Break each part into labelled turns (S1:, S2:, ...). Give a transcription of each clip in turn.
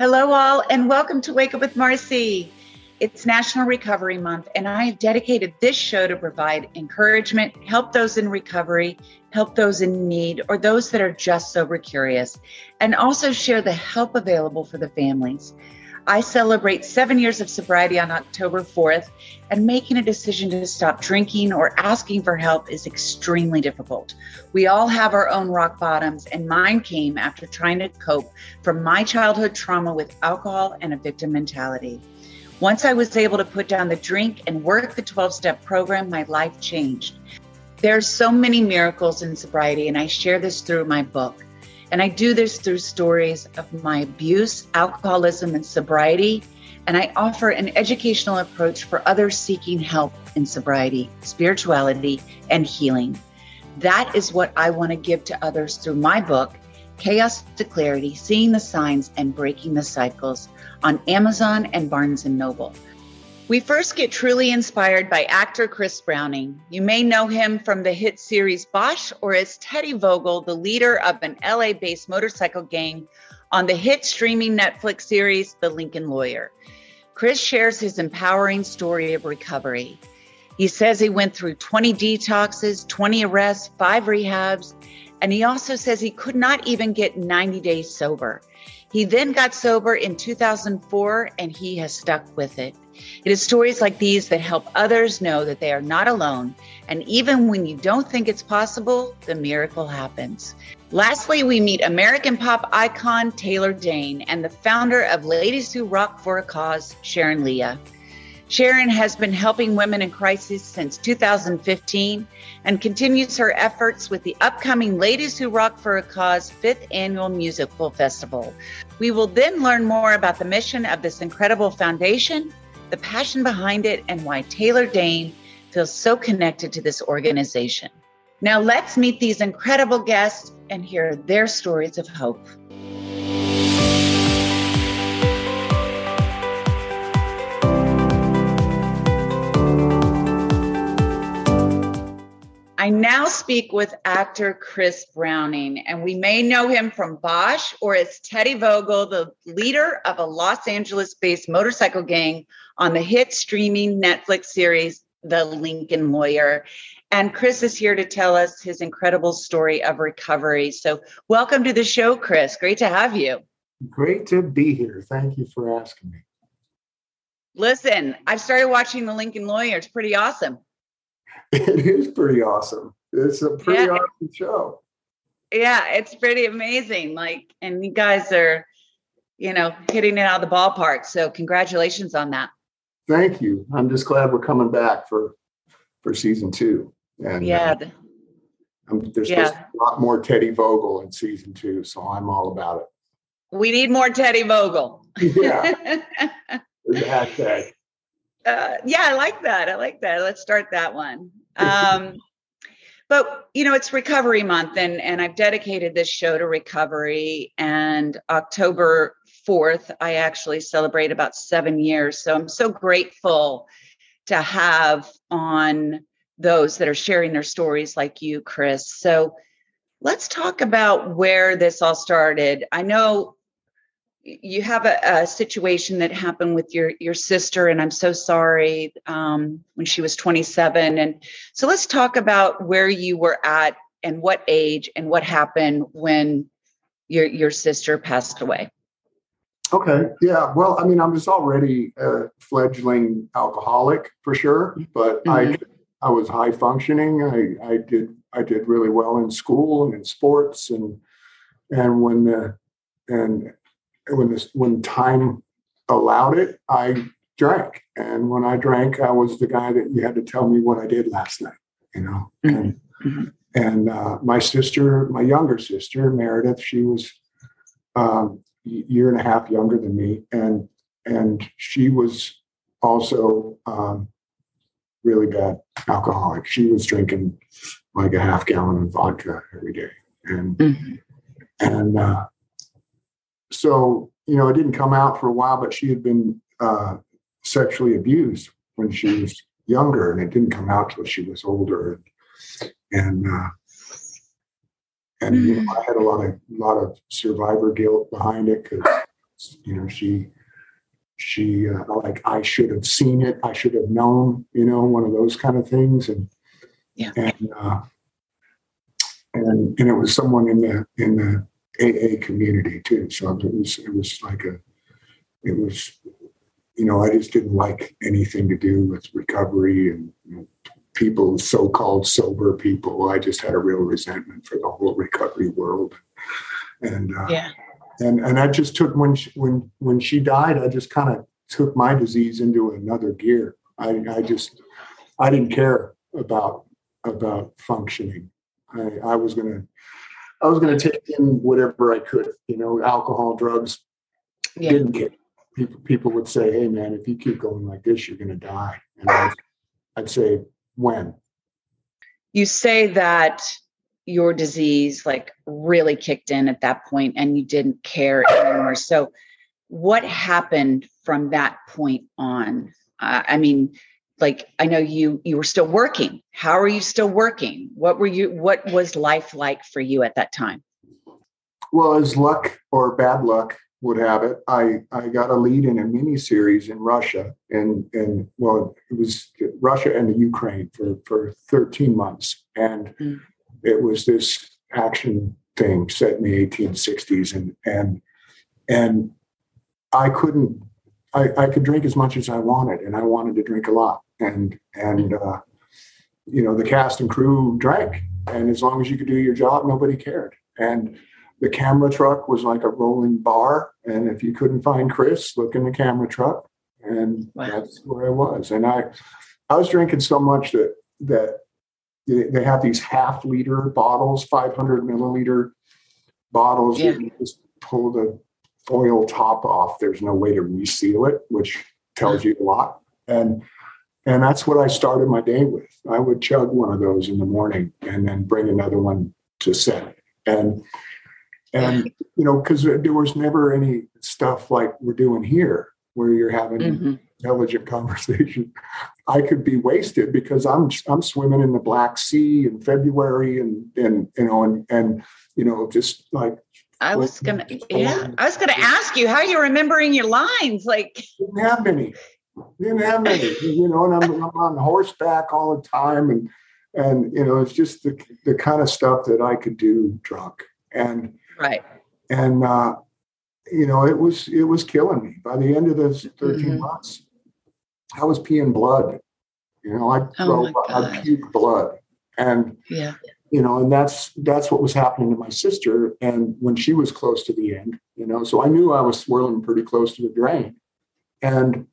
S1: Hello, all, and welcome to Wake Up with Marci. It's National Recovery Month, and I have dedicated this show to provide encouragement, help those in recovery, help those in need, or those that are just sober curious, and also share the help available for the families. I celebrate seven years of sobriety on October 4th, and making a decision to stop drinking or asking for help is extremely difficult. We all have our own rock bottoms, and mine came after trying to cope from my childhood trauma with alcohol and a victim mentality. Once I was able to put down the drink and work the 12 step program, my life changed. There are so many miracles in sobriety, and I share this through my book. And I do this through stories of my abuse, alcoholism, and sobriety. And I offer an educational approach for others seeking help in sobriety, spirituality, and healing. That is what I want to give to others through my book, Chaos to Clarity Seeing the Signs and Breaking the Cycles, on Amazon and Barnes and Noble. We first get truly inspired by actor Chris Browning. You may know him from the hit series Bosch or as Teddy Vogel, the leader of an LA based motorcycle gang on the hit streaming Netflix series The Lincoln Lawyer. Chris shares his empowering story of recovery. He says he went through 20 detoxes, 20 arrests, five rehabs, and he also says he could not even get 90 days sober. He then got sober in 2004 and he has stuck with it. It is stories like these that help others know that they are not alone. And even when you don't think it's possible, the miracle happens. Lastly, we meet American pop icon Taylor Dayne and the founder of Ladies Who Rock for a Cause, Sharon Lia. Sharon has been helping women in crisis since 2015 and continues her efforts with the upcoming Ladies Who Rock for a Cause fifth annual musical festival. We will then learn more about the mission of this incredible foundation, the passion behind it, and why Taylor Dayne feels so connected to this organization. Now, let's meet these incredible guests and hear their stories of hope. I now speak with actor Chris Browning, and we may know him from Bosch or as Teddy Vogel, the leader of a Los Angeles based motorcycle gang on the hit streaming Netflix series, The Lincoln Lawyer. And Chris is here to tell us his incredible story of recovery. So, welcome to the show, Chris. Great to have you.
S2: Great to be here. Thank you for asking me.
S1: Listen, I've started watching The Lincoln Lawyer. It's pretty awesome.
S2: It is pretty awesome. It's a pretty yeah. awesome show.
S1: Yeah, it's pretty amazing. Like, and you guys are, you know, hitting it out of the ballpark. So, congratulations on that.
S2: Thank you. I'm just glad we're coming back for for season two.
S1: And yeah, uh,
S2: there's yeah. a lot more Teddy Vogel in season two, so I'm all about it.
S1: We need more Teddy Vogel.
S2: Yeah. hashtag.
S1: Uh, yeah, I like that. I like that. Let's start that one. Um, but you know, it's Recovery Month, and and I've dedicated this show to recovery. And October 4th, I actually celebrate about seven years. So I'm so grateful to have on those that are sharing their stories like you, Chris. So let's talk about where this all started. I know you have a, a situation that happened with your your sister, and I'm so sorry um, when she was 27. And so let's talk about where you were at and what age and what happened when your your sister passed away.
S2: Okay. Yeah. Well, I mean, I was already a fledgling alcoholic for sure, but mm-hmm. I I was high functioning. I I did I did really well in school and in sports and and when the and when this when time allowed it, I drank. And when I drank, I was the guy that you had to tell me what I did last night. You know. Mm-hmm. And mm-hmm. and uh, my sister, my younger sister Meredith, she was. Um, year and a half younger than me, and and she was also um, really bad alcoholic. She was drinking like a half gallon of vodka every day, and mm-hmm. and uh, so you know it didn't come out for a while, but she had been uh, sexually abused when she was younger, and it didn't come out till she was older, and, and uh, and mm. you know, I had a lot of lot of survivor guilt behind it because you know, she she uh, like I should have seen it, I should have known, you know, one of those kind of things, and
S1: yeah,
S2: and uh, and and it was someone in the in the AA community too. So it was it was like a it was you know I just didn't like anything to do with recovery and you know, people so-called sober people. I just had a real resentment for the whole recovery world, and uh,
S1: yeah
S2: and and I just took when she, when when she died, I just kind of took my disease into another gear. I I just I didn't care about about functioning. I, I was gonna I was gonna take in whatever I could, you know, alcohol, drugs.
S1: Yeah.
S2: Didn't care. People people would say, "Hey, man, if you keep going like this, you're gonna die." And I'd, I'd say, "When?"
S1: You say that your disease like really kicked in at that point and you didn't care anymore. So, what happened from that point on? Uh, I mean, like I know you you were still working. How are you still working? What were you? What was life like for you at that time?
S2: Well, as luck or bad luck would have it, I I got a lead in a mini series in Russia, and and well, it was Russia and the Ukraine for for 13 months, and mm it was this action thing set in the 1860s and and and i couldn't i i could drink as much as i wanted and i wanted to drink a lot and and uh, you know the cast and crew drank and as long as you could do your job nobody cared and the camera truck was like a rolling bar and if you couldn't find chris look in the camera truck and wow. that's where i was and i i was drinking so much that that they have these half liter bottles, 500 milliliter bottles. Yeah. You just pull the foil top off. There's no way to reseal it, which tells you a lot. And and that's what I started my day with. I would chug one of those in the morning and then bring another one to set. And and you know, because there was never any stuff like we're doing here, where you're having mm-hmm. intelligent conversation. I could be wasted because I'm I'm swimming in the Black Sea in February and and you know and and you know just like
S1: I was gonna yeah I was gonna ask you how you're remembering your lines? Like
S2: didn't have many. Didn't have many. You know and I'm, I'm on horseback all the time and and you know it's just the the kind of stuff that I could do drunk. And
S1: right.
S2: and uh you know it was it was killing me. By the end of those 13 mm-hmm. months I was peeing blood. You know, I oh I puke blood, and
S1: yeah,
S2: you know, and that's that's what was happening to my sister. And when she was close to the end, you know, so I knew I was swirling pretty close to the drain, and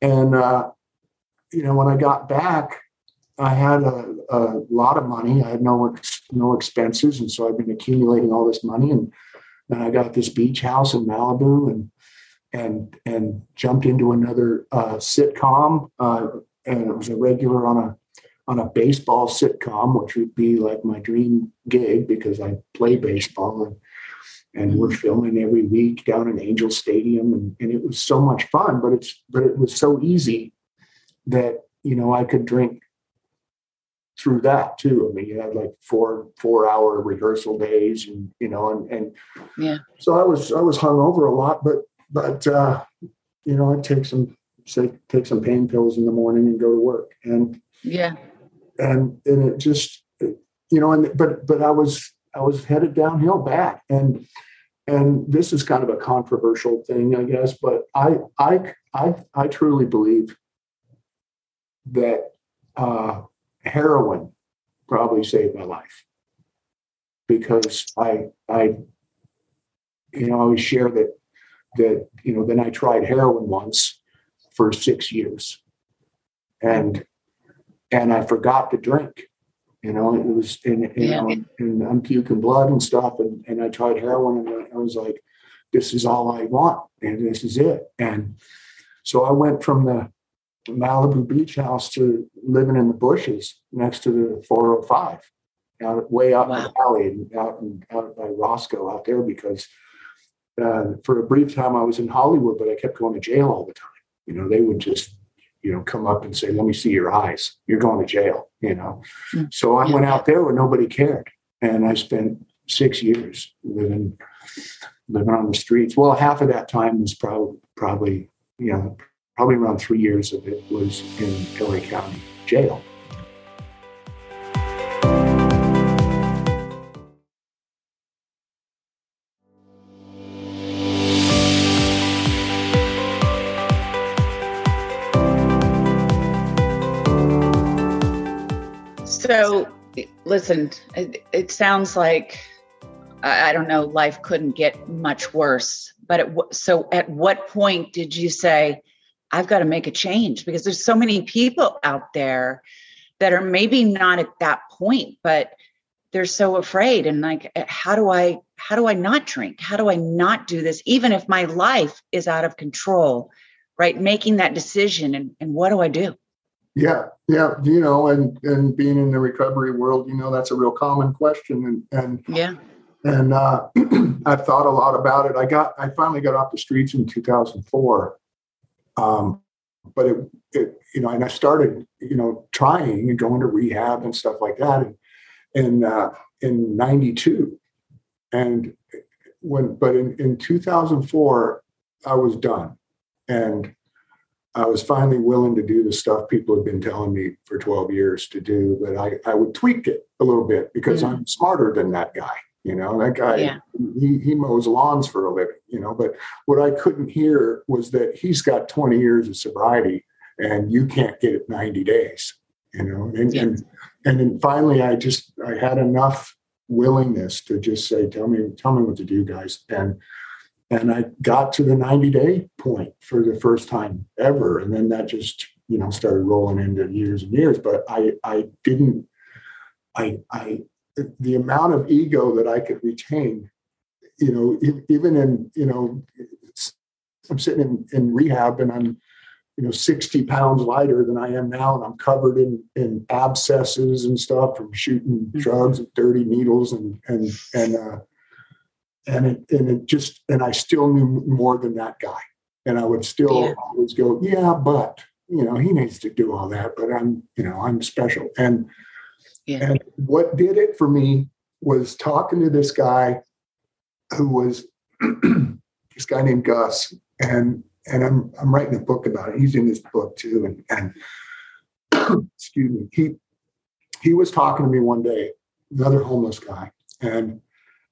S2: and uh, you know, when I got back, I had a, a lot of money. I had no no expenses, and so I've been accumulating all this money, and then I got this beach house in Malibu, and and and jumped into another uh, sitcom, uh, and it was a regular on a on a baseball sitcom, which would be like my dream gig because I play baseball and and we're filming every week down in Angel Stadium, and, and it was so much fun. But it's but it was so easy that you know I could drink through that too. I mean, you had like four four hour rehearsal days, and you know, and and
S1: yeah.
S2: So I was I was hung over a lot, but but uh, you know, I take some say take some pain pills in the morning and go to work. And
S1: yeah,
S2: and and it just you know, and but but I was I was headed downhill back. And and this is kind of a controversial thing, I guess, but I I I I truly believe that uh, heroin probably saved my life. Because I I you know I always share that that you know then i tried heroin once for six years. And and i forgot to drink you know it was and you yeah. know and i'm puking blood and stuff and, and i tried heroin and i was like this is all i want and this is it and so i went from the malibu beach house to living in the bushes next to the 405 out way out wow. in the valley and out, in, out by roscoe out there because uh, for a brief time I was in Hollywood, but I kept going to jail all the time. You know, they would just, you know, come up and say, "Let me see your eyes. You're going to jail." You know, mm-hmm. so I went out there where nobody cared, and I spent six years living living on the streets. Well, half of that time was probably probably you know probably around three years of it was in LA County Jail.
S1: Listen, it, it sounds like I don't know, life couldn't get much worse. But so, at what point did you say, I've got to make a change? Because there's so many people out there that are maybe not at that point, but they're so afraid. And like, eh, how do I, how do I not drink? How do I not do this? Even if my life is out of control, right? Making that decision and, and what do I do?
S2: Yeah, yeah, you know, and and being in the recovery world, you know, that's a real common question, and and
S1: yeah,
S2: and uh, I've thought a lot about it. I got, I finally got off the streets in 2004, um, but it, it, you know, and I started, you know, trying and going to rehab and stuff like that, and in uh, in '92, and when, but in in 2004, I was done, and I was finally willing to do the stuff people had been telling me for 12 years to do, but I, I would tweak it a little bit because mm-hmm. I'm smarter than that guy. You know, that guy, yeah. he, he mows lawns for a living, you know, but what I couldn't hear was that he's got 20 years of sobriety and you can't get it 90 days, you know, and, and, and then finally I just, I had enough willingness to just say, tell me, tell me what to do guys. And, and I got to the 90 day point for the first time ever. And then that just, you know, started rolling into years and years. But I, I didn't, I, I, the amount of ego that I could retain, you know, even in, you know, I'm sitting in, in rehab and I'm, you know, 60 pounds lighter than I am now. And I'm covered in, in abscesses and stuff from shooting mm-hmm. drugs and dirty needles and, and, and, uh, and it and it just and I still knew more than that guy, and I would still yeah. always go, yeah, but you know he needs to do all that, but I'm you know I'm special, and yeah. and what did it for me was talking to this guy who was this guy named Gus, and and I'm I'm writing a book about it. He's in this book too, and and excuse me, he he was talking to me one day, another homeless guy, and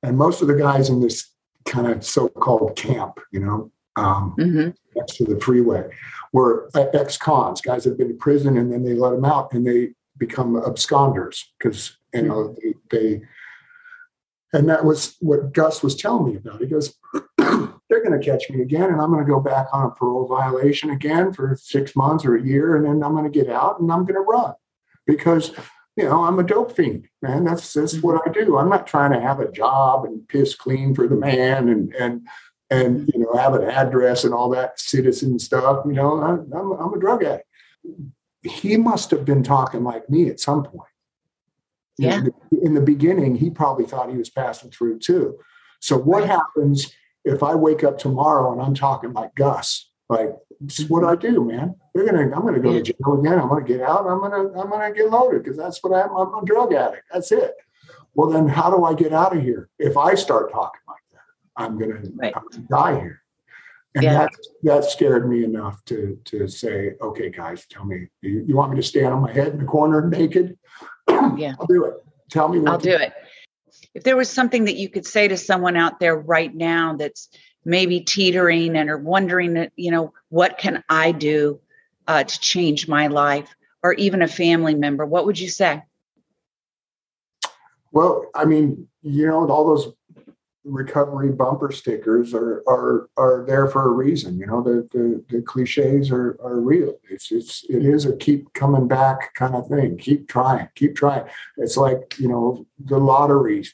S2: and most of the guys in this kind of so-called camp, you know, um, mm-hmm. next to the freeway, were ex-cons, guys that have been in prison, and then they let them out, and they become absconders because you know mm-hmm. they, they, and that was what Gus was telling me about. He goes, "They're going to catch me again, and I'm going to go back on a parole violation again for six months or a year, and then I'm going to get out and I'm going to run because." You know, I'm a dope fiend, man. That's that's what mm-hmm. I do. I'm not trying to have a job and piss clean for the man and and and mm-hmm. you know have an address and all that citizen stuff. You know, I, I'm I'm a drug addict. He must have been talking like me at some point.
S1: Yeah.
S2: In the, in the beginning, he probably thought he was passing through too. So what happens if I wake up tomorrow and I'm talking like Gus? Like this is what I do, man. They're gonna, I'm gonna go to jail again. I'm gonna get out. I'm gonna, I'm gonna get loaded because that's what I am. I'm a drug addict. That's it. Well, then how do I get out of here? If I start talking like that, I'm gonna, right. I'm gonna die here. And yeah. that that scared me enough to to say, okay, guys, tell me, you, you want me to stand on my head in the corner naked?
S1: Yeah,
S2: I'll do it. Tell me.
S1: I'll do it. If there was something that you could say to someone out there right now that's maybe teetering and are wondering, you know, what can I do uh, to change my life, or even a family member, what would you say?
S2: Well, I mean, you know, all those recovery bumper stickers are are are there for a reason. You know, the the, the cliches are are real. It's it's it is a keep coming back kind of thing. Keep trying, keep trying. It's like you know the lottery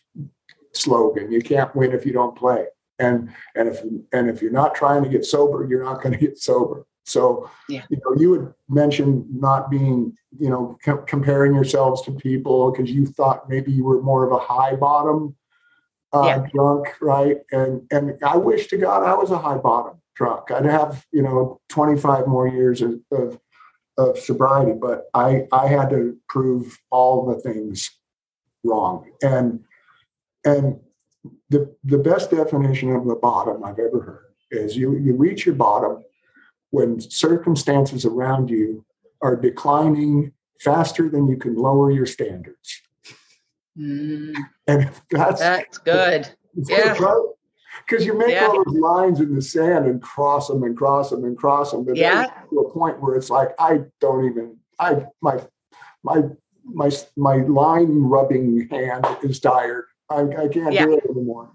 S2: slogan: you can't win if you don't play and and if and if you're not trying to get sober you're not going to get sober so yeah. you know you would mention not being you know com- comparing yourselves to people because you thought maybe you were more of a high bottom uh, yeah. drunk right and and i wish to god i was a high bottom drunk i'd have you know 25 more years of, of of sobriety but i i had to prove all the things wrong and and the the best definition of the bottom I've ever heard is you you reach your bottom when circumstances around you are declining faster than you can lower your standards.
S1: Mm,
S2: And that's
S1: that's good. Yeah.
S2: Because you make
S1: Yeah.
S2: all those lines in the sand and cross them and cross them and cross them, but
S1: Yeah.
S2: to a point where it's like I don't even I my my my my line rubbing hand is tired. I, I can't
S1: Yeah.
S2: do it anymore.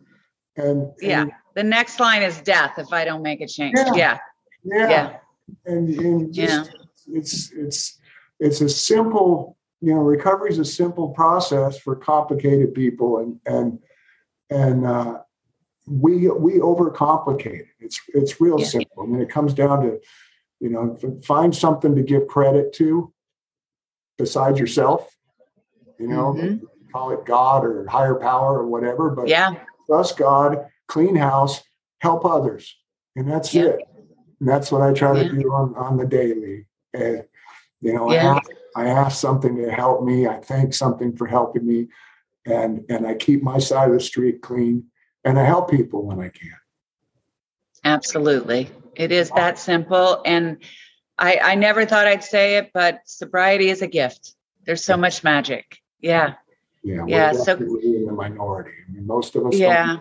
S2: And,
S1: Yeah.
S2: and
S1: The next line is death if I don't make a change.
S2: Yeah.
S1: Yeah.
S2: yeah,
S1: Yeah.
S2: and, and just it's it's it's a simple you know recovery is a simple process for complicated people and and and uh, we we overcomplicate it it's it's real
S1: Yeah.
S2: simple I mean, it comes down to you know find something to give credit to besides yourself you know
S1: Mhm.
S2: Call it god or higher power or whatever but
S1: Yeah.
S2: trust god clean house help others and that's
S1: Yeah.
S2: it and that's what I try
S1: Yeah.
S2: to do on, on the daily. And, you know,
S1: Yeah.
S2: I, ask, I ask something to help me. I thank something for helping me. And, and I keep my side of the street clean and I help people when I can.
S1: Absolutely. It is that simple. And I, I never thought I'd say it, but sobriety is a gift. There's so much magic. Yeah.
S2: Yeah.
S1: Yeah,
S2: We're
S1: so-
S2: in the minority. I mean, most of us.
S1: Yeah.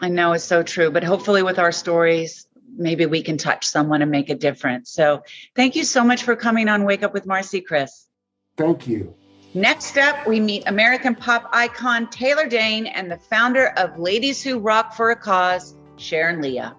S1: I know it's so true, but hopefully with our stories, maybe we can touch someone and make a difference. So thank you so much for coming on Wake Up with Marci, Chris.
S2: Thank you.
S1: Next up, we meet American pop icon Taylor Dayne and the founder of Ladies Who Rock for a Cause, Sharon Lia.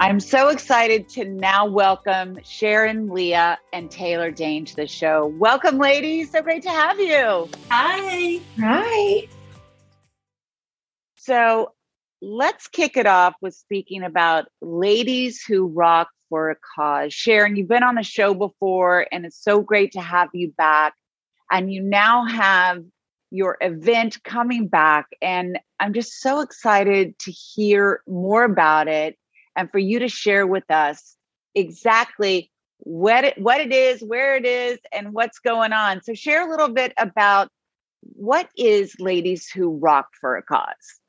S1: I'm so excited to now welcome Sharon Lia and Taylor Dayne to the show. Welcome, ladies. So great to have you.
S3: Hi.
S4: Hi.
S1: So let's kick it off with speaking about ladies who rock for a cause. Sharon, you've been on the show before, and it's so great to have you back. And you now have your event coming back. And I'm just so excited to hear more about it and for you to share with us exactly what it, what it is, where it is, and what's going on. So, share a little bit about what is Ladies Who Rock for a Cause?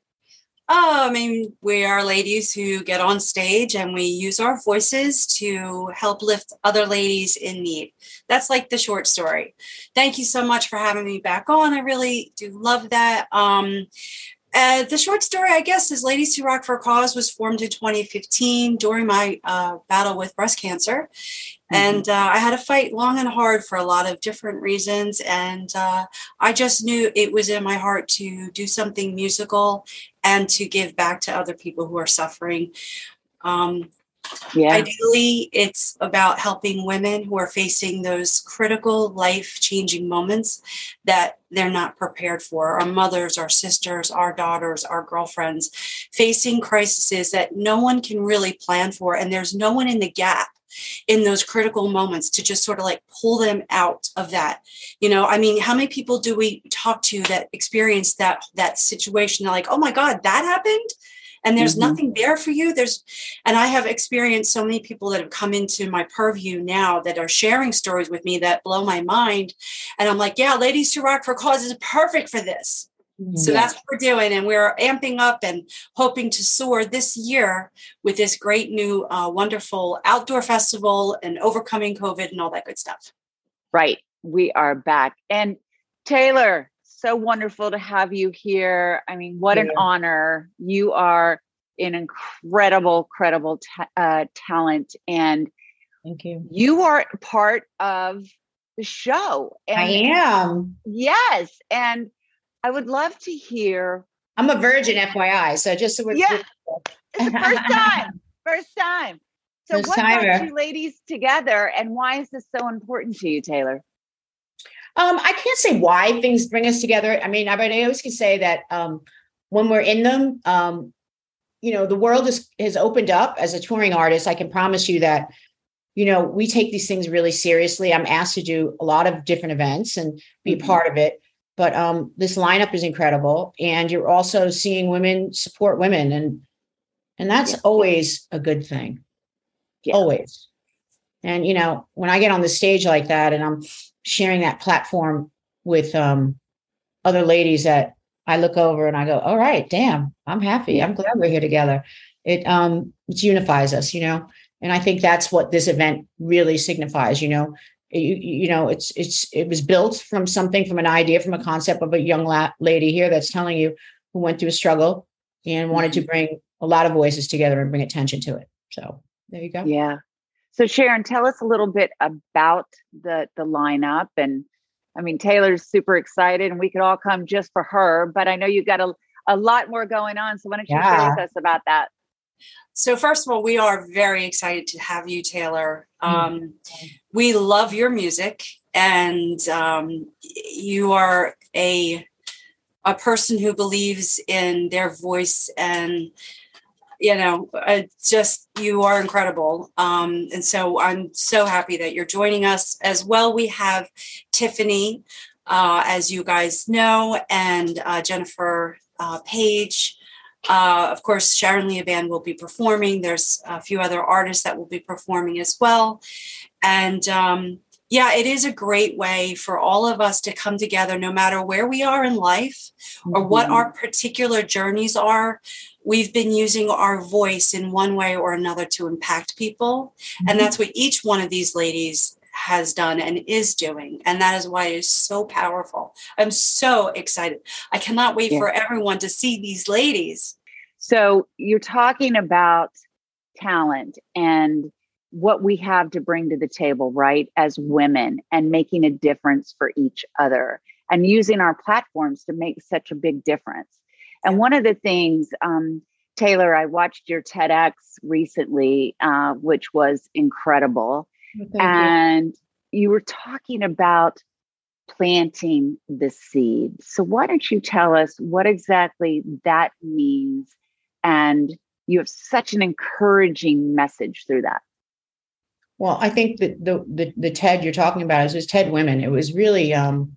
S3: Oh, I mean, we are ladies who get on stage and we use our voices to help lift other ladies in need. That's like the short story. Thank you so much for having me back on. I really do love that. Um, uh, the short story, I guess, is Ladies Who Rock for a Cause was formed in 2015 during my uh, battle with breast cancer. And uh, I had to fight long and hard for a lot of different reasons. And uh, I just knew it was in my heart to do something musical and to give back to other people who are suffering. Um,
S1: Yeah.
S3: Ideally, it's about helping women who are facing those critical life changing moments that they're not prepared for. Our mothers, our sisters, our daughters, our girlfriends facing crises that no one can really plan for. And there's no one in the gap in those critical moments to just sort of like pull them out of that you know i mean how many people do we talk to that experience that that situation They're like oh my god that happened and there's
S1: Mhm.
S3: nothing there for you there's and i have experienced so many people that have come into my purview now that are sharing stories with me that blow my mind and i'm like yeah ladies who rock for cause is perfect for this so that's what we're doing and we're amping up and hoping to soar this year with this great new uh, wonderful outdoor festival and overcoming covid and all that good stuff
S1: Right. We are back. And Taylor, so wonderful to have you here. I mean, what an honor. You are an incredible, credible ta- uh, talent, and
S4: Thank you.
S1: you are part of the show. And
S4: I am.
S1: Yes. And I would love to hear.
S4: I'm a virgin, FYI. So just so we're
S1: Yeah. It's the first time. First time. So,
S4: First
S1: what brought you ladies together, and why is this so important to you, Taylor?
S4: Um, I can't say why things bring us together. I mean, I, I always can say that um, when we're in them, um, you know, the world is, has opened up as a touring artist. I can promise you that, you know, we take these things really seriously. I'm asked to do a lot of different events and be
S1: Mhm.
S4: part of it. but um, this lineup is incredible, and you're also seeing women support women, and and that's yeah. always a good thing. Yeah. Always. And you know, when I get on the stage like that, and I'm sharing that platform with um, other ladies that I look over and I go, all right, damn, I'm happy. I'm glad we're here together. It um it unifies us, you know. And I think that's what this event really signifies, you know. You, you know, it's it's it was built from something, from an idea, from a concept of a young la- lady here that's telling you who went through a struggle and wanted to mm-hmm. bring a lot of voices together and bring attention to it. So there you go.
S1: Yeah. So Sharon, tell us a little bit about the the lineup and I mean, Taylor's super excited and we could all come just for her, but I know you've got a, a lot more going on. So why don't you yeah. share with us about that?
S3: So first of all, we are very excited to have you, Taylor. Um, We love your music, and um, you are a a person who believes in their voice and you know, just you are incredible. Um, and so I'm so happy that you're joining us as well. We have Tiffany, uh, as you guys know, and uh, Jennifer uh, Paige. Uh, of course, Sharon Leoban will be performing. There's a few other artists that will be performing as well. And um, yeah, it is a great way for all of us to come together, no matter where we are in life or what mm-hmm. our particular journeys are we've been using our voice in one way or another to impact people. Mm-hmm. And that's what each one of these ladies has done and is doing. And that is why it is so powerful. I'm so excited. I cannot wait yeah. for everyone to see these ladies.
S1: So you're talking about talent and what we have to bring to the table, right, as women and making a difference for each other and using our platforms to make such a big difference. And one of the things, um, Taylor, I watched your TEDx recently, uh, which was incredible. and you. you were talking about planting the seed. So, why don't you tell us what exactly that means? And you have such an encouraging message through that.
S4: Well, I think that the the, the TED you're talking about is was TED Women. It was really um,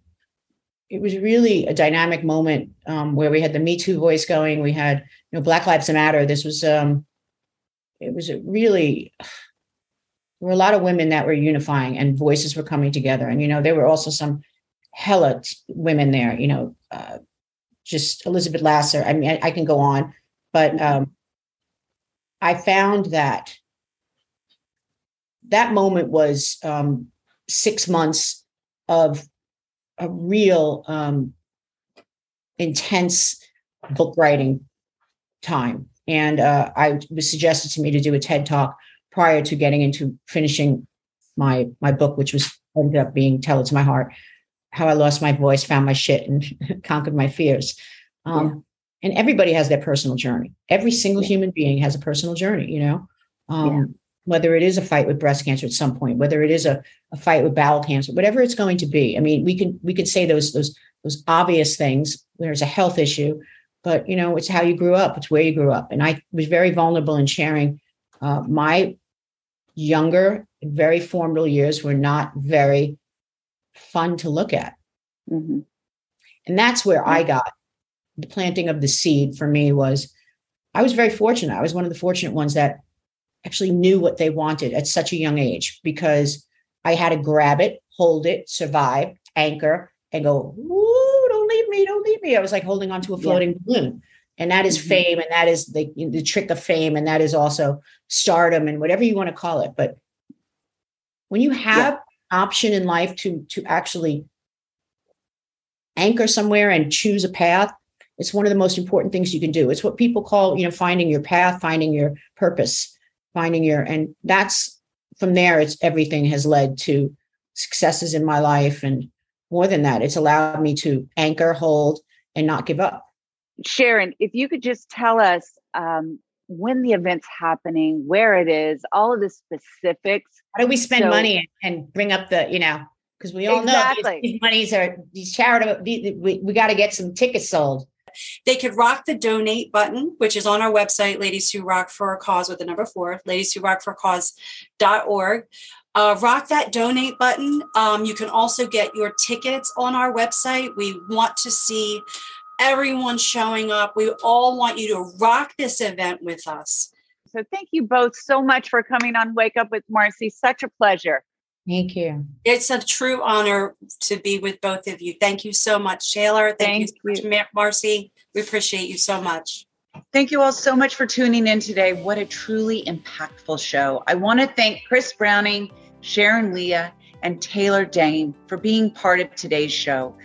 S4: it was really a dynamic moment um, where we had the Me Too voice going. We had, you know, Black Lives Matter. This was, um, it was really, there were a lot of women that were unifying and voices were coming together. And, you know, there were also some hella t- women there, you know, uh, just Elizabeth Lesser. I mean, I, I can go on, but um, I found that that moment was um, six months of a real um, intense book writing time. And uh, I was suggested to me to do a TED talk prior to getting into finishing my my book, which was ended up being "Tell It to My Heart," how I lost my voice, found my shit, and conquered my fears. Um, yeah. And everybody has their personal journey. Every single yeah. human being has a personal journey. You know, um, whether it is a fight with breast cancer at some point, whether it is a, a fight with bowel cancer, whatever it's going to be. I mean, we can we can say those those those obvious things. There's a health issue, but you know, it's how you grew up. It's where you grew up. And I was very vulnerable in sharing uh, my younger, very formative years were not very fun to look at. Mm-hmm. And that's where I got the planting of the seed for me was I was very fortunate. I was one of the fortunate ones that actually knew what they wanted at such a young age because I had to grab it, hold it, survive, anchor, and go, Ooh, don't leave me, don't leave me. I was like holding onto a floating yeah. balloon. And that is mm-hmm. fame, and that is the, the trick of fame, and that is also stardom and whatever you want to call it. But when you have yeah. option in life to to actually anchor somewhere and choose a path, it's one of the most important things you can do. It's what people call, you know, finding your path, finding your purpose finding your and that's from there it's everything has led to successes in my life and more than that. It's allowed me to anchor hold and not give up.
S1: Sharon if you could just tell us um, when the event's happening where it is all of the specifics.
S4: How do we spend so, money and bring up the you know because we all exactly. know these, these monies are these charitable we, we got to get some tickets sold
S3: They could rock the donate button, which is on our website, Ladies Who Rock for a Cause with the number four, ladies who rock for cause.org. Uh, rock that donate button. Um, you can also get your tickets on our website. We want to see everyone showing up. We all want you to rock this event with us.
S1: So thank you both so much for coming on Wake Up with Marci. Such a pleasure.
S4: Thank you.
S3: It's a true honor to be with both of you. Thank you so much, Taylor. Thank, Thank you, you, Marci. We appreciate you so much.
S1: Thank you all so much for tuning in today. What a truly impactful show. I want to thank Chris Browning, Sharon Lia, and Taylor Dayne for being part of today's show.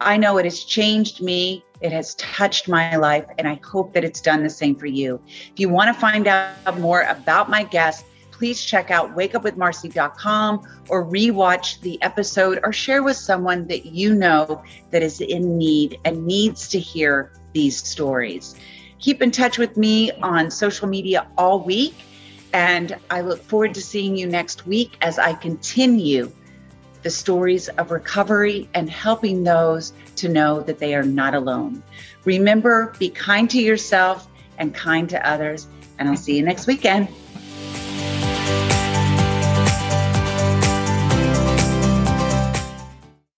S1: I know it has changed me, it has touched my life, and I hope that it's done the same for you. If you want to find out more about my guests, please check out wakeupwithmarci.com or rewatch the episode or share with someone that you know that is in need and needs to hear these stories. Keep in touch with me on social media all week. And I look forward to seeing you next week as I continue the stories of recovery and helping those to know that they are not alone. Remember, be kind to yourself and kind to others. And I'll see you next weekend.